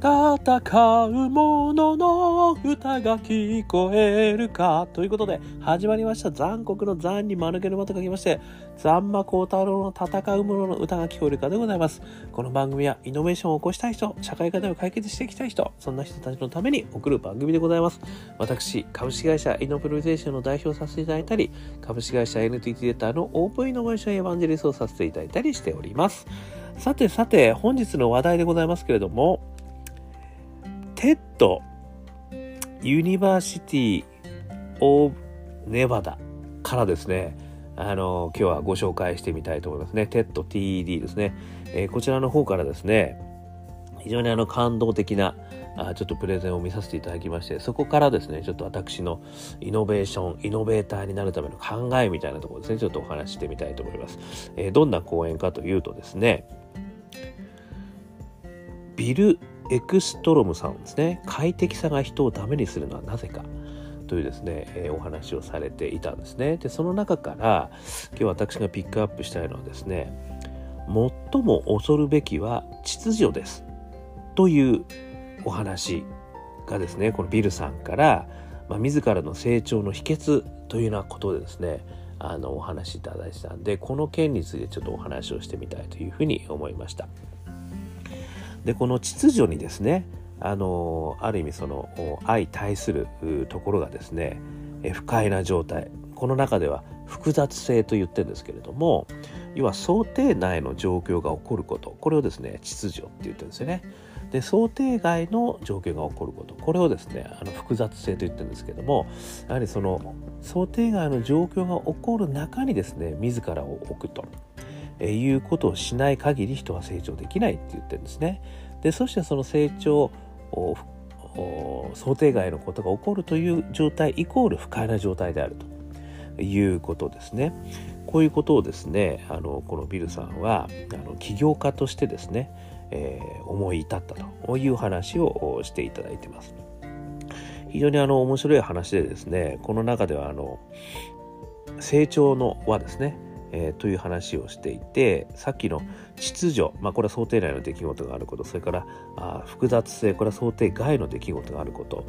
戦う者のの歌が聞こえるか。ということで、始まりました。残酷の残に間抜けの間と書きまして、残魔高太郎の戦う者の歌が聞こえるかでございます。この番組はイノベーションを起こしたい人、社会課題を解決していきたい人、そんな人たちのために送る番組でございます。私、株式会社イノプロゼーションの代表させていただいたり、株式会社 NTT データのオープンイノベーションエヴァンジェリストをさせていただいたりしております。さてさて、本日の話題でございますけれども、 TED University of Nevada からですね、あの、今日はご紹介してみたいと思いますね。 TED TED ですね。えー、こちらの方からですね、非常にあの感動的なあちょっとプレゼンを見させていただきまして、そこからですね、ちょっと私のイノベーション、イノベーターになるための考えみたいなところですね、ちょっとお話ししてみたいと思います。えー、どんな講演かというとですね、ビルエクストロムさんですね。快適さが人をダメにするのはなぜか。というですね、えー、お話をされていたんですね。でその中から今日私がピックアップしたいのはですね最も恐るべきは秩序です。というお話がですねこのビルさんから、まあ、自らの成長の秘訣というようなことでですねあのお話いただいたんでこの件についてちょっとお話をしてみたいというふうに思いました。でこの秩序にですねあのある意味その相対するところがですね不快な状態。この中では複雑性と言ってるんですけれども要は想定内の状況が起こること。これをですね秩序って言ってるんですよね。で想定外の状況が起こること。これをですねあの複雑性と言ってるんですけどもやはりその想定外の状況が起こる中にですね自らを置くと。えいうことをしない限り人は成長できないって言ってるんですね。でそしてその成長想定外のことが起こるという状態イコール不快な状態であるということですね。こういうことをですねあのこのビルさんはあの起業家としてですね、えー、思い至ったという話をしていただいてます。非常にあの面白い話でですねこの中ではあの成長のはですねえー、という話をしていてさっきの秩序、まあ、これは想定内の出来事があることそれからあ複雑性これは想定外の出来事があること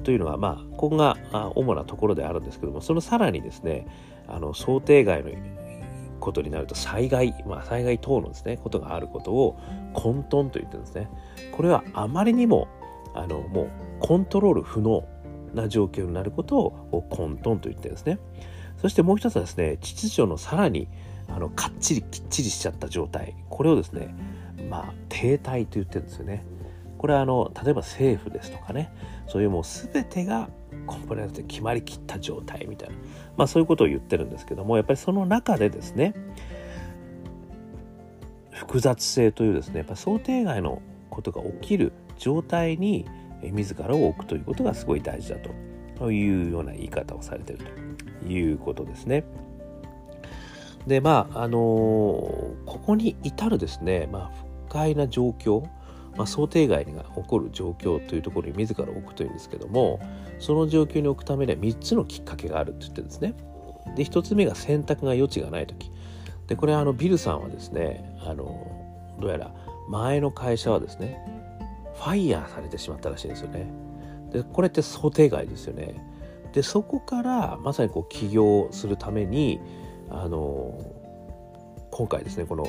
というのは、まあ、ここが主なところであるんですけどもそのさらにですねあの想定外のことになると災害、まあ、災害等のですねことがあることを混沌と言ってるんですね。これはあまりにもあのもうコントロール不能な状況になることを混沌と言ってるんですね。そしてもう一つはですね、秩序のさらにあのかっちりきっちりしちゃった状態。これをですね、まあ、停滞と言ってるんですよね。これはあの、例えば政府ですとかね、そういうもう全てがコンプライアンスで決まりきった状態みたいな、まあそういうことを言ってるんですけども、やっぱりその中でですね、複雑性というですね、やっぱ想定外のことが起きる状態に自らを置くということがすごい大事だとというような言い方をされていると。いうことですね。でまああの、ここに至るですね、まあ、不快な状況、まあ、想定外が起こる状況というところに自ら置くというんですけどもその状況に置くためには3つのきっかけがあるって言ってんですね。で1つ目が選択が余地がない時でこれはあのビルさんはですねあのどうやら前の会社はですねファイヤーされてしまったらしいんですよね。でこれって想定外ですよね。でそこからまさにこう起業するためにあの今回ですねこの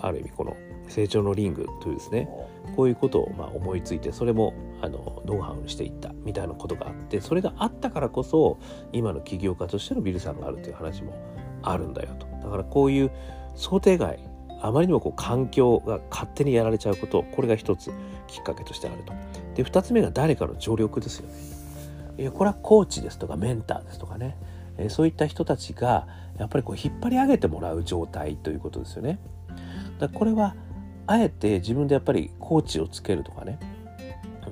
ある意味この成長のリングというですねこういうことをまあ思いついてそれもあのノウハウにしていったみたいなことがあってそれがあったからこそ今の起業家としてのビルさんがあるという話もあるんだよとだからこういう想定外あまりにもこう環境が勝手にやられちゃうことこれが一つきっかけとしてあるとで二つ目が誰かの助力ですよねこれはコーチですとかメンターですとかねそういった人たちがやっぱりこう引っ張り上げてもらう状態ということですよね。だこれはあえて自分でやっぱりコーチをつけるとかね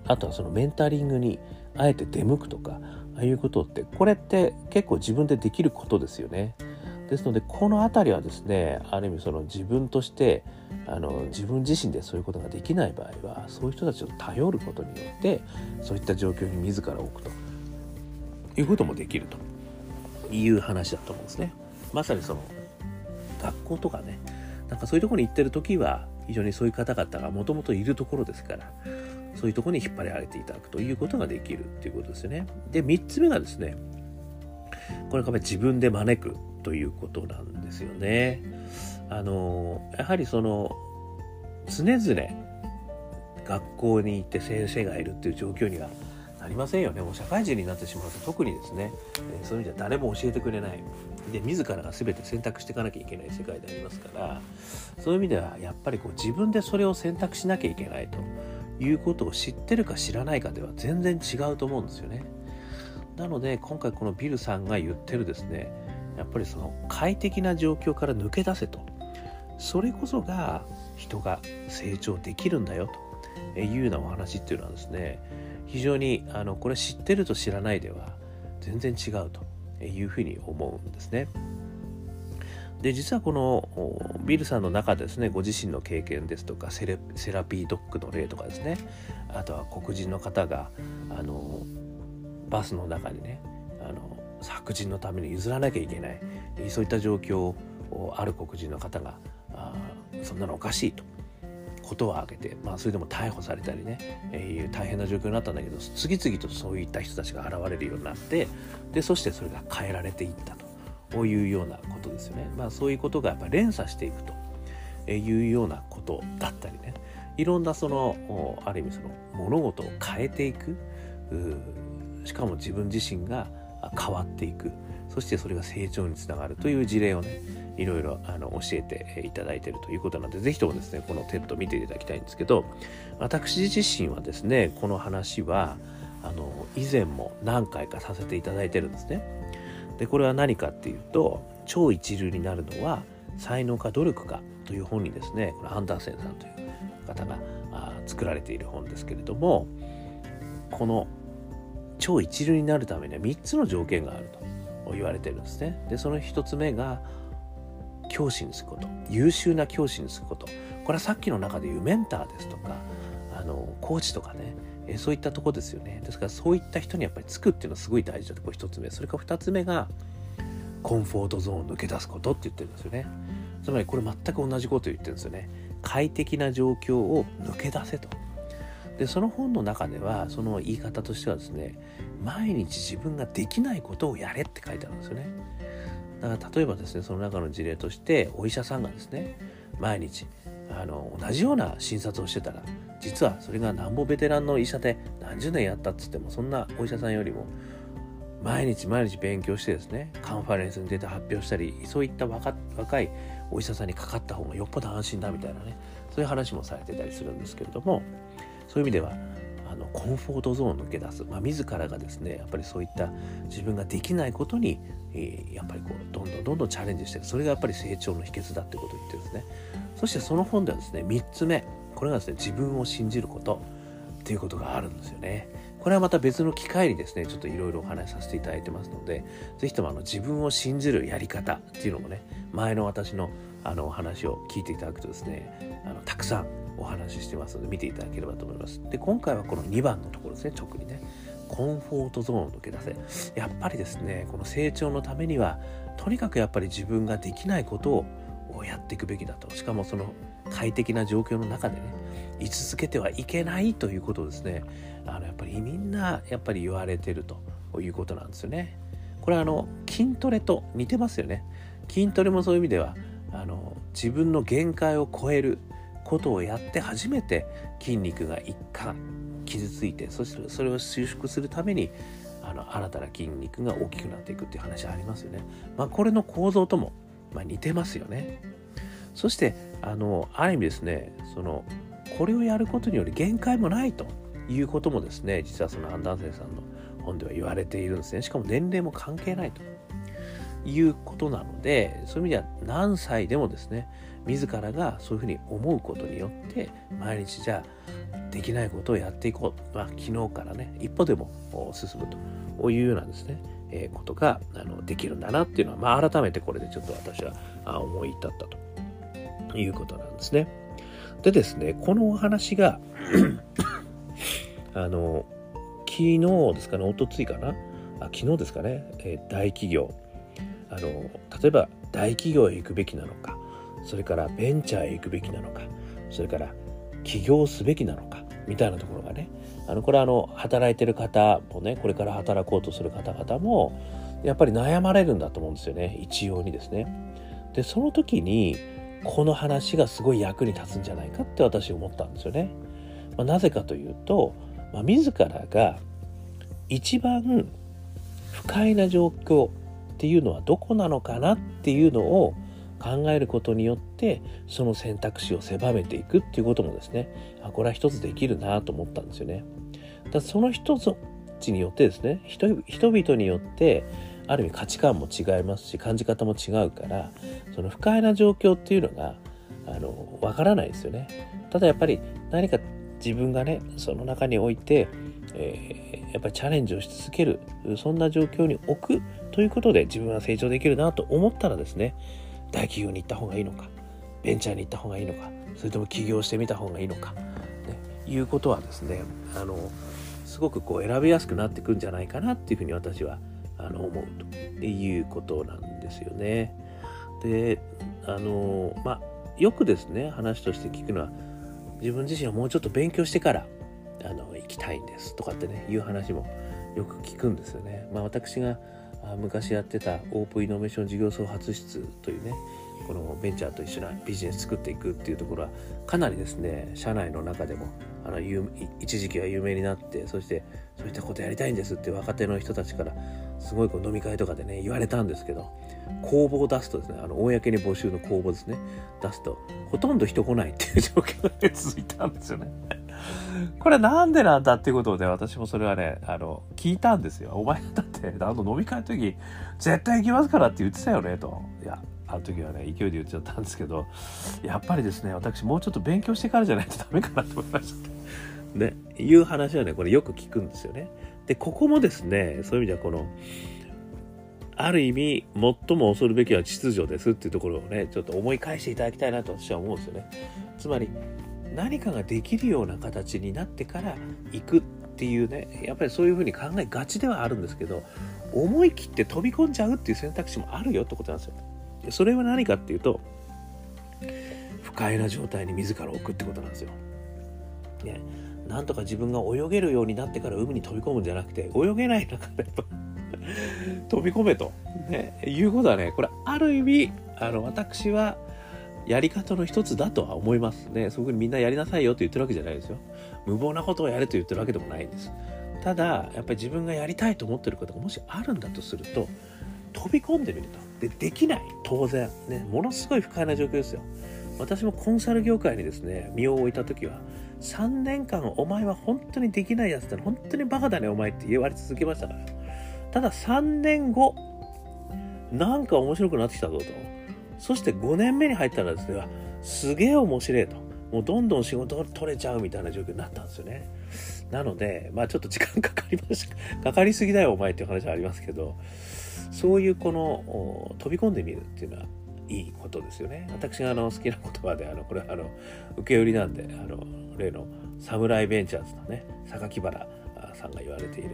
あとはそのメンタリングにあえて出向くとかああいうことってこれって結構自分でできることですよね。ですのでこの辺りはですねある意味その自分としてあの自分自身でそういうことができない場合はそういう人たちを頼ることによってそういった状況に自ら置くということもできるという話だと思うんですね。まさにその学校とかねなんかそういうとこに行ってる時は非常にそういう方々がもともといるところですからそういうとこに引っ張り上げていただくということができるっていうことですよね。で3つ目がですねこれから自分で招くということなんですよね。あのやはりその常々学校に行って先生がいるっていう状況にはなりませんよね。もう社会人になってしまうと特にですね、え、そういう意味では誰も教えてくれない。で自らが全て選択していかなきゃいけない世界でありますからそういう意味ではやっぱりこう自分でそれを選択しなきゃいけないということを知ってるか知らないかでは全然違うと思うんですよね。なので今回このビルさんが言ってるですねやっぱりその快適な状況から抜け出せと。それこそが人が成長できるんだよというようなお話っていうのはですね非常にあのこれ知ってると知らないでは全然違うというふうに思うんですね。で実はこのビルさんの中でですねご自身の経験ですとかセレセラピードッグの例とかですねあとは黒人の方があのバスの中にねあの白人のために譲らなきゃいけないそういった状況をある黒人の方がそんなのおかしいと。ことを挙げて、まあ、それでも逮捕されたりね、えー、いう大変な状況になったんだけど次々とそういった人たちが現れるようになってでそしてそれが変えられていったと。いうようなことですよね。まあ、そういうことがやっぱ連鎖していくと。いうようなことだったりね。いろんなそのある意味その物事を変えていく。しかも自分自身が変わっていく。そしてそれが成長につながるという事例をねいろいろあの教えていただいているということなので是非ともですねこの TED 見ていただきたいんですけど私自身はですねこの話はあの以前も何回かさせていただいてるんですね。でこれは何かっていうと超一流になるのは才能か努力かという本にですねこのアンダーセンさんという方が作られている本ですけれどもこの超一流になるためには3つの条件があると言われてるんですね。でその1つ目が教師につくこと優秀な教師につくこと。これはさっきの中でいうメンターですとかあのコーチとかねえそういったとこですよね。ですからそういった人にやっぱりつくっていうのはすごい大事だと。これ1つ目。それから2つ目がコンフォートゾーンを抜け出すことって言ってるんですよね。つまりこれ全く同じこと言ってるんですよね。快適な状況を抜け出せと。でその本の中ではその言い方としてはですね毎日自分ができないことをやれって書いてあるんですよね。だから例えばですねその中の事例としてお医者さんがですね毎日あの同じような診察をしてたら実はそれがなんぼベテランの医者で何十年やったっつってもそんなお医者さんよりも毎日毎日勉強してですねカンファレンスに出て発表したりそういった若いお医者さんにかかった方がよっぽど安心だみたいなねそういう話もされてたりするんですけれどもそういう意味ではあのコンフォートゾーンを抜け出す、まあ、自らがですねやっぱりそういった自分ができないことに、えー、やっぱりこうどんどんどんどんチャレンジしてそれがやっぱり成長の秘訣だってことを言ってるんですね。そしてその本ではですね3つ目。これがですね自分を信じることっていうことがあるんですよね。これはまた別の機会にですねちょっといろいろお話しさせていただいてますので是非ともあの自分を信じるやり方っていうのもね前の私のあのお話を聞いていただくとですねあのたくさんお話ししてますので見ていただければと思います。で今回はこの2番のところですね直にね。コンフォートゾーンを抜け出せ。やっぱりですねこの成長のためにはとにかくやっぱり自分ができないことをやっていくべきだと。しかもその快適な状況の中でね居続けてはいけないということをですねあのやっぱりみんなやっぱり言われてるということなんですよね。これはあの筋トレと似てますよね。筋トレもそういう意味ではあの自分の限界を超えることをやって初めて筋肉が一貫傷ついてそしてそれを収縮するためにあの新たな筋肉が大きくなっていくっていう話ありますよね。まあ、これの構造とも、まあ、似てますよね。そしてあのある意味ですねそのこれをやることにより限界もないということもですね実はそのアンダーセンさんの本では言われているんですね。しかも年齢も関係ないということなのでそういう意味では何歳でもですね自らがそういうふうに思うことによって毎日じゃあできないことをやっていこう、まあ、昨日からね一歩でも進むというようなですね、え、ことがあのできるんだなっていうのは、まあ、改めてこれでちょっと私は思い至ったと。いうことなんですね。でですねこのお話が あの昨日ですかねおとついかな？あ昨日ですかね、えー、大企業あの例えば大企業へ行くべきなのかそれからベンチャーへ行くべきなのかそれから起業すべきなのかみたいなところがねあのこれはあの働いてる方もねこれから働こうとする方々もやっぱり悩まれるんだと思うんですよね一様にですね。でその時にこの話がすごい役に立つんじゃないかって私思ったんですよね。まあ、なぜかというと、まあ、自らが一番不快な状況っていうのはどこなのかなっていうのを考えることによってその選択肢を狭めていくっていうこともですねあこれは一つできるなと思ったんですよね。だその一つによってですね人々によってある意味価値観も違いますし感じ方も違うからその不快な状況っていうのがあのわからないですよね。ただやっぱり何か自分がねその中において、えー、やっぱりチャレンジをし続けるそんな状況に置くということで自分は成長できるなと思ったらですね大企業に行った方がいいのかベンチャーに行った方がいいのかそれとも起業してみた方がいいのか、ね、いうことはですねあのすごくこう選びやすくなってくんじゃないかなっていうふうに私はあの思うということなんですよね。であのまあよくですね話として聞くのは自分自身はもうちょっと勉強してからあの行きたいんですとかってねいう話もよく聞くんですよね。まあ、私が昔やってたオープンイノベーション事業創発室というねこのベンチャーと一緒にビジネス作っていくっていうところはかなりですね社内の中でもあの一時期は有名になってそしてそういったことやりたいんですって若手の人たちからすごいこう飲み会とかでね言われたんですけど公募を出すとですねあの公に募集の公募ですね出すとほとんど人来ないっていう状況が、続いたんですよね。これなんでなんだっていうことをね私もそれはねあの聞いたんですよ。お前だってあの飲み会の時絶対行きますからって言ってたよねと。いやあの時はね勢いで言っちゃったんですけどやっぱりですね私もうちょっと勉強してからじゃないとダメかなと思いました。ねいう話はねこれよく聞くんですよね。でここもですねそういう意味ではこのある意味最も恐るべきは秩序ですっていうところをねちょっと思い返していただきたいなと私は思うんですよね。つまり何かができるような形になってから行くっていうねやっぱりそういうふうに考えがちではあるんですけど思い切って飛び込んじゃうっていう選択肢もあるよってことなんですよ。それは何かっていうと不快な状態に自ら置くってことなんですよ。ね、なんとか自分が泳げるようになってから海に飛び込むんじゃなくて泳げない中で 飛び込めと、ね、いうことはねこれある意味あの私はやり方の一つだとは思いますね。そこにみんなやりなさいよって言ってるわけじゃないですよ。無謀なことをやれと言ってるわけでもないんです。ただ、やっぱり自分がやりたいと思ってることがもしあるんだとすると、飛び込んでみると。で、できない。当然。ね、ものすごい不快な状況ですよ。私もコンサル業界にですね、身を置いた時は、3年間お前は本当にできないやつだ本当にバカだねお前って言われ続けましたから。ただ3年後、なんか面白くなってきたぞと。そして5年目に入ったらですね、すげえ面白いと。もうどんどん仕事が取れちゃうみたいな状況になったんですよね。なので、まあちょっと時間かかりました。かかりすぎだよお前っていう話はありますけど、そういうこの飛び込んでみるっていうのはいいことですよね。私があの好きな言葉で、あのこれはあの受け売りなんで、あの例のサムライベンチャーズのね、榊原さんが言われている、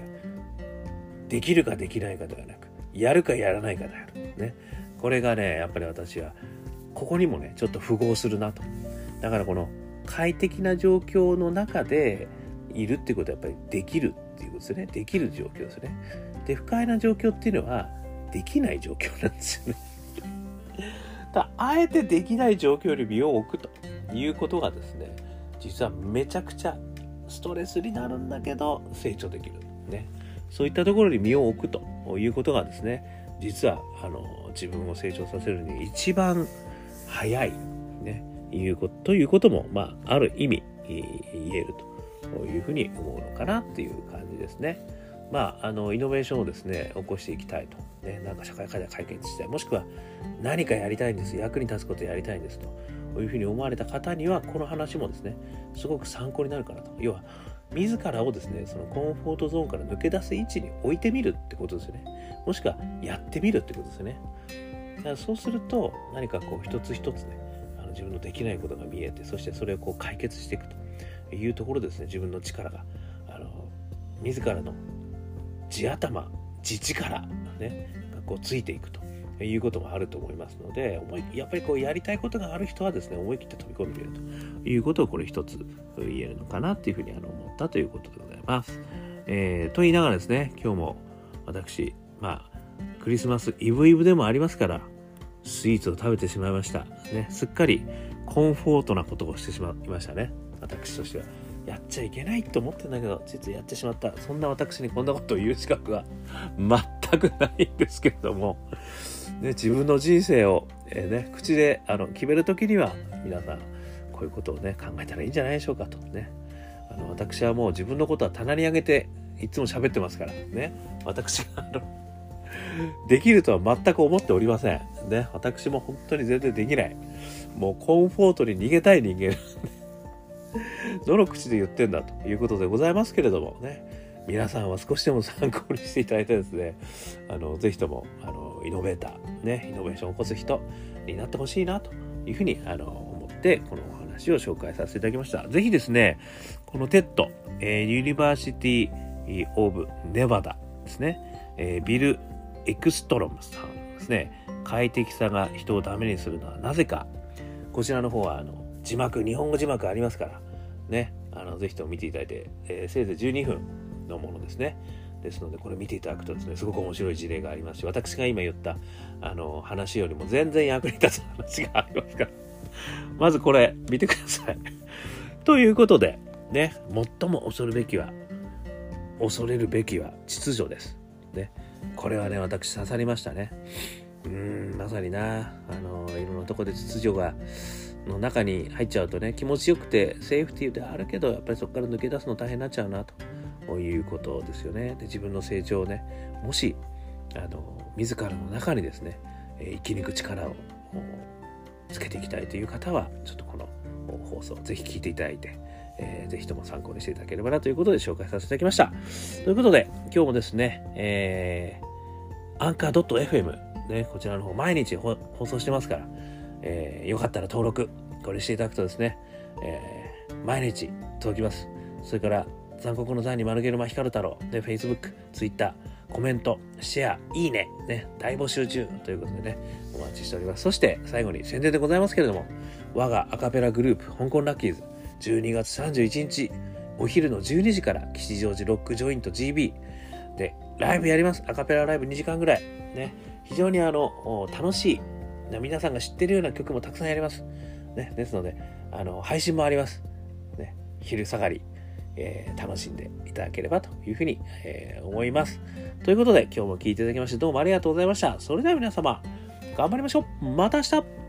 できるかできないかではなく、やるかやらないかである。ね。これがねやっぱり私はここにもねちょっと符合するなと。だからこの快適な状況の中でいるっていうことはやっぱりできるっていうことですね。できる状況ですね。で不快な状況っていうのはできない状況なんですよね。だあえてできない状況に身を置くということがですね実はめちゃくちゃストレスになるんだけど成長できる。ね。そういったところに身を置くということがですね実はあの自分を成長させるに一番早い、ね、いうことということも、まあ、ある意味言えるというふうに思うのかなっていう感じですね。まあ、あのイノベーションをですね起こしていきたいと、ね、なんか社会課題解決したい。もしくは何かやりたいんです。役に立つことやりたいんですと。いうふうに思われた方にはこの話もですねすごく参考になるかなと。要は自らをですねそのコンフォートゾーンから抜け出す位置に置いてみるってことですよね。もしくはやってみるってことですよね。だからそうすると何かこう一つ一つねあの自分のできないことが見えてそしてそれをこう解決していくというところですね。自分の力が。あの自らの地頭地力ねがこうついていくと。いうこともあると思いますのでやっぱりこうやりたいことがある人はですね思い切って飛び込んでみるということをこれ一つ言えるのかなっていうふうにあの思ったということでございます。えー、と言いながらですね今日も私まあクリスマスイブイブでもありますからスイーツを食べてしまいました。ね、すっかりコンフォートなことをしてしまいましたね。私としては。やっちゃいけないと思ってんだけど、実はやってしまった。そんな私にこんなことを言う資格は全くないんですけれども、ね、自分の人生を、えー、ね、口であの決める時には、皆さん、こういうことをね、考えたらいいんじゃないでしょうかとね。あの私はもう自分のことは棚に上げて、いつも喋ってますから、ね。私が、あの、できるとは全く思っておりません。ね。私も本当に全然できない。もうコンフォートに逃げたい人間 どの口で言ってんだということでございますけれどもね。皆さんは少しでも参考にしていただいてですね、あの、ぜひとも、あの、イノベーター、ね、イノベーションを起こす人になってほしいなというふうに、あの、思って、このお話を紹介させていただきました。ぜひですね、この TED、えー、 University of Nevada ですね、えー、ビル・エクストロムさんですね、快適さが人をダメにするのはなぜか、こちらの方はあの字幕、日本語字幕ありますから、ね、あのぜひとも見ていただいて、えー、せいぜい12分のものですね。ですので、これ見ていただくとですね、すごく面白い事例がありますし、私が今言ったあの話よりも全然役に立つ話がありますから、まずこれ見てください。ということで、ね、最も恐るべきは、恐れるべきは秩序です。ね、これはね、私刺さりましたね。うん、まさにな、あの、いろんなとこで秩序が、の中に入っちゃうとね、気持ちよくてセーフティーであるけど、やっぱりそこから抜け出すの大変になっちゃうな、ということですよね。で、自分の成長をね、もし、あの、自らの中にですね、生き抜く力をつけていきたいという方は、ちょっとこの放送、ぜひ聞いていただいて、えー、ぜひとも参考にしていただければなということで紹介させていただきました。ということで、今日もですね、えー、アンカー .fm、ね、こちらの方毎日放送してますから、えー、よかったら登録、これしていただくとですね、えー、毎日届きます。それから、残酷の残に丸ゲルマ光太郎、で、Facebook、Twitter、コメント、シェア、いいね、ね、大募集中ということでね、お待ちしております。そして最後に宣伝でございますけれども、我がアカペラグループ、香港ラッキーズ、12月31日、お昼の12時から吉祥寺ロックジョイント GB でライブやります。アカペラライブ2時間ぐらい。ね。非常にあの、楽しい。皆さんが知ってるような曲もたくさんやります。ね。ですので、あの、配信もあります。ね。昼下がり、えー、楽しんでいただければというふうに、えー、思います。ということで、今日も聴いていただきましてどうもありがとうございました。それでは皆様、頑張りましょう。また明日